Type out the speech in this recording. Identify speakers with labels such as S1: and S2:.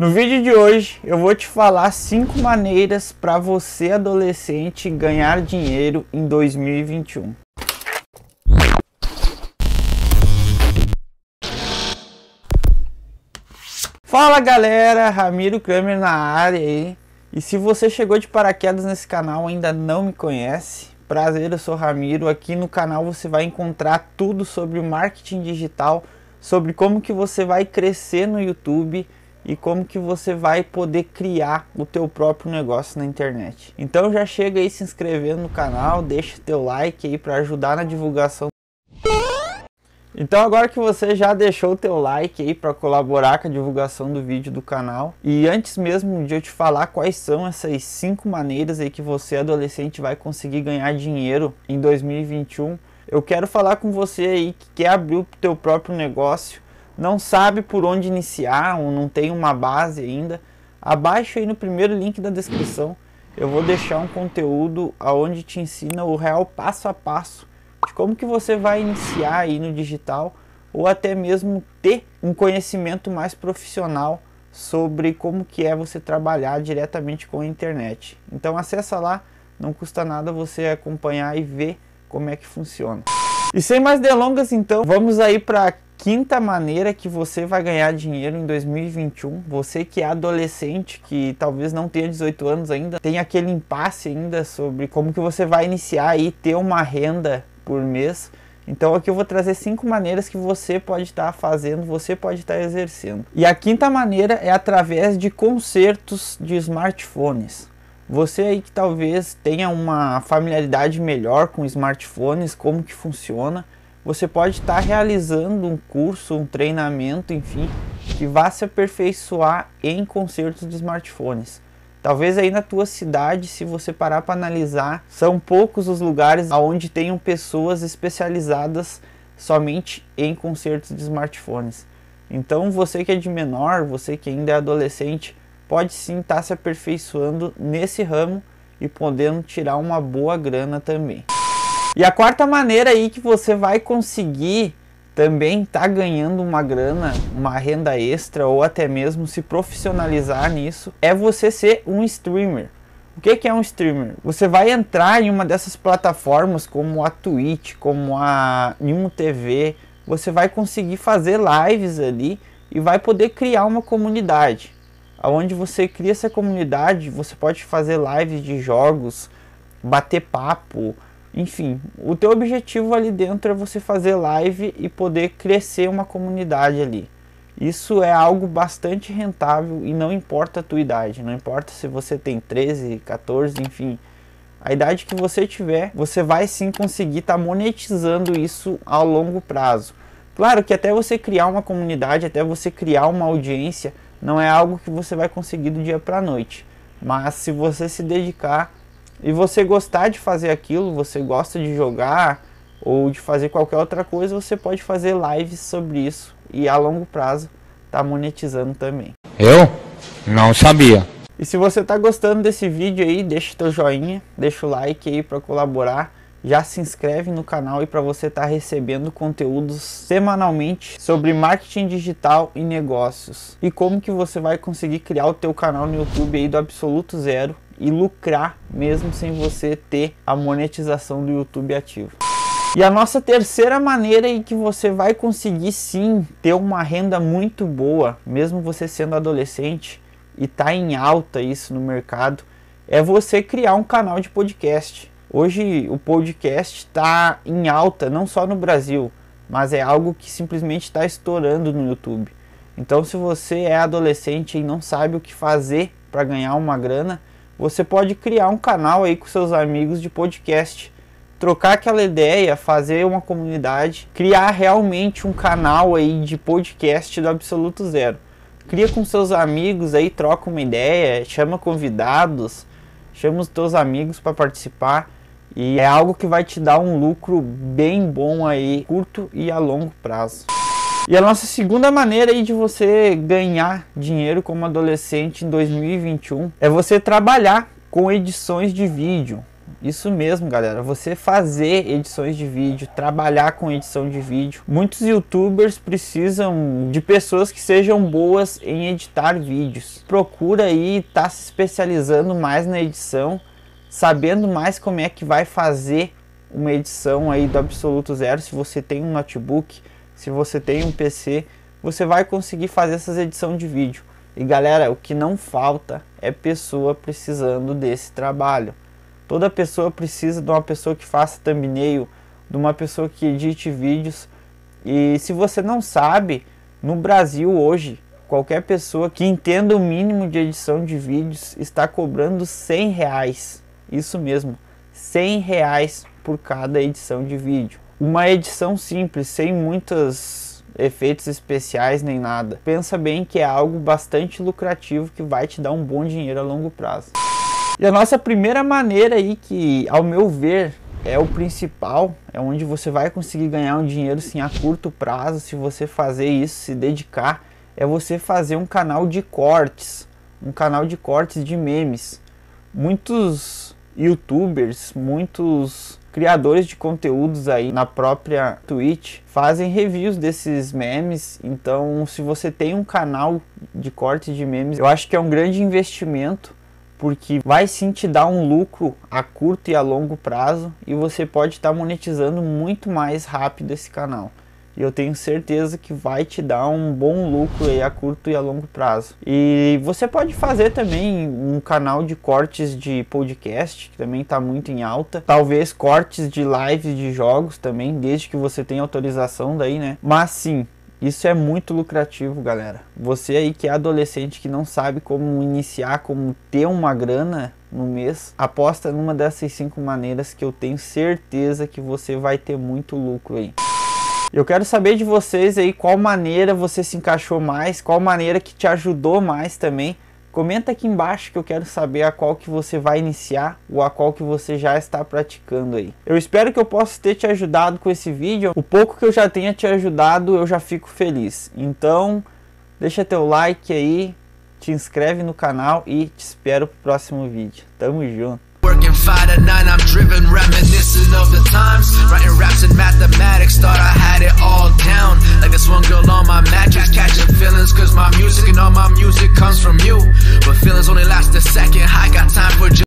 S1: No vídeo de hoje eu vou te falar cinco maneiras para você adolescente ganhar dinheiro em 2021. Fala galera, Ramiro Kramer na área aí. E se você chegou de paraquedas nesse canal ainda não me conhece, prazer, eu sou Ramiro. Aqui no canal você vai encontrar tudo sobre marketing digital, sobre como que você vai crescer no YouTube e como que você vai poder criar o teu próprio negócio na internet. Então já chega aí se inscrevendo no canal, deixa teu like aí para ajudar na divulgação. Então agora que você já deixou o teu like aí para colaborar com a divulgação do vídeo do canal e antes mesmo de eu te falar quais são essas cinco maneiras aí que você adolescente vai conseguir ganhar dinheiro em 2021, eu quero falar com você aí que quer abrir o teu próprio negócio não sabe por onde iniciar ou não tem uma base ainda, abaixo aí no primeiro link da descrição eu vou deixar um conteúdo aonde te ensina o real passo a passo de como que você vai iniciar aí no digital ou até mesmo ter um conhecimento mais profissional sobre como que é você trabalhar diretamente com a internet. Então acessa lá, não custa nada você acompanhar e ver como é que funciona. E sem mais delongas então, vamos aí para quinta maneira que você vai ganhar dinheiro em 2021, você que é adolescente, que talvez não tenha 18 anos ainda, tem aquele impasse ainda sobre como que você vai iniciar e ter uma renda por mês. Então aqui eu vou trazer cinco maneiras que você pode estar tá fazendo, você pode estar tá exercendo. E a quinta maneira é através de concertos de smartphones. Você aí que talvez tenha uma familiaridade melhor com smartphones, como que funciona, você pode estar realizando um curso, um treinamento, enfim, que vá se aperfeiçoar em concertos de smartphones. Talvez aí na tua cidade, se você parar para analisar, são poucos os lugares onde tenham pessoas especializadas somente em concertos de smartphones. Então você que é de menor, você que ainda é adolescente, pode sim estar se aperfeiçoando nesse ramo e podendo tirar uma boa grana também. E a quarta maneira aí que você vai conseguir também tá ganhando uma grana, uma renda extra ou até mesmo se profissionalizar nisso é você ser um streamer. O que, que é um streamer? Você vai entrar em uma dessas plataformas como a Twitch, como a Nimo TV, você vai conseguir fazer lives ali e vai poder criar uma comunidade. Onde você cria essa comunidade, você pode fazer lives de jogos, bater papo, enfim, o teu objetivo ali dentro é você fazer live e poder crescer uma comunidade ali. Isso é algo bastante rentável e não importa a tua idade, não importa se você tem 13, 14, enfim. A idade que você tiver, você vai sim conseguir estar tá monetizando isso ao longo prazo. Claro que até você criar uma comunidade, até você criar uma audiência, não é algo que você vai conseguir do dia para a noite. Mas se você se dedicar e você gostar de fazer aquilo, você gosta de jogar ou de fazer qualquer outra coisa, você pode fazer lives sobre isso e a longo prazo tá monetizando também.
S2: Eu não sabia.
S1: E se você tá gostando desse vídeo aí, deixa teu joinha, deixa o like aí para colaborar. Já se inscreve no canal e para você estar tá recebendo conteúdos semanalmente sobre marketing digital e negócios. E como que você vai conseguir criar o teu canal no YouTube aí do absoluto zero e lucrar mesmo sem você ter a monetização do YouTube ativo. E a nossa terceira maneira em que você vai conseguir sim ter uma renda muito boa, mesmo você sendo adolescente e tá em alta isso no mercado, é você criar um canal de podcast. Hoje o podcast está em alta não só no Brasil, mas é algo que simplesmente está estourando no YouTube. Então, se você é adolescente e não sabe o que fazer para ganhar uma grana, você pode criar um canal aí com seus amigos de podcast, trocar aquela ideia, fazer uma comunidade, criar realmente um canal aí de podcast do absoluto zero. Cria com seus amigos aí, troca uma ideia, chama convidados, chama os teus amigos para participar e é algo que vai te dar um lucro bem bom aí, curto e a longo prazo. E a nossa segunda maneira aí de você ganhar dinheiro como adolescente em 2021 é você trabalhar com edições de vídeo. Isso mesmo, galera. Você fazer edições de vídeo, trabalhar com edição de vídeo. Muitos youtubers precisam de pessoas que sejam boas em editar vídeos. Procura aí estar tá se especializando mais na edição, sabendo mais como é que vai fazer uma edição aí do absoluto zero. Se você tem um notebook, se você tem um PC, você vai conseguir fazer essas edições de vídeo. E galera, o que não falta é pessoa precisando desse trabalho. Toda pessoa precisa de uma pessoa que faça thumbnail, de uma pessoa que edite vídeos. E se você não sabe, no Brasil hoje, qualquer pessoa que entenda o mínimo de edição de vídeos está cobrando 100 reais. Isso mesmo, 100 reais por cada edição de vídeo. Uma edição simples, sem muitos efeitos especiais nem nada. Pensa bem que é algo bastante lucrativo que vai te dar um bom dinheiro a longo prazo. E a nossa primeira maneira aí, que ao meu ver é o principal, é onde você vai conseguir ganhar um dinheiro sim a curto prazo, se você fazer isso, se dedicar, é você fazer um canal de cortes, um canal de cortes de memes. Muitos youtubers, muitos criadores de conteúdos aí na própria Twitch fazem reviews desses memes. Então, se você tem um canal de cortes de memes, eu acho que é um grande investimento porque vai sim te dar um lucro a curto e a longo prazo e você pode estar tá monetizando muito mais rápido esse canal. E eu tenho certeza que vai te dar um bom lucro aí a curto e a longo prazo. E você pode fazer também um canal de cortes de podcast, que também está muito em alta. Talvez cortes de lives de jogos também, desde que você tenha autorização daí, né? Mas sim, isso é muito lucrativo, galera. Você aí que é adolescente que não sabe como iniciar, como ter uma grana no mês, aposta numa dessas cinco maneiras que eu tenho certeza que você vai ter muito lucro aí. Eu quero saber de vocês aí qual maneira você se encaixou mais, qual maneira que te ajudou mais também Comenta aqui embaixo que eu quero saber a qual que você vai iniciar ou a qual que você já está praticando aí. Eu espero que eu possa ter te ajudado com esse vídeo. O pouco que eu já tenha te ajudado, eu já fico feliz. Então, deixa teu like aí, te inscreve no canal e te espero pro próximo vídeo. Tamo junto. times. Writing raps and mathematics, thought I had it all down. Like
S3: this one girl on my mattress, catching feelings, cause my music
S1: and all my music comes from you. But feelings only last a second, I got time for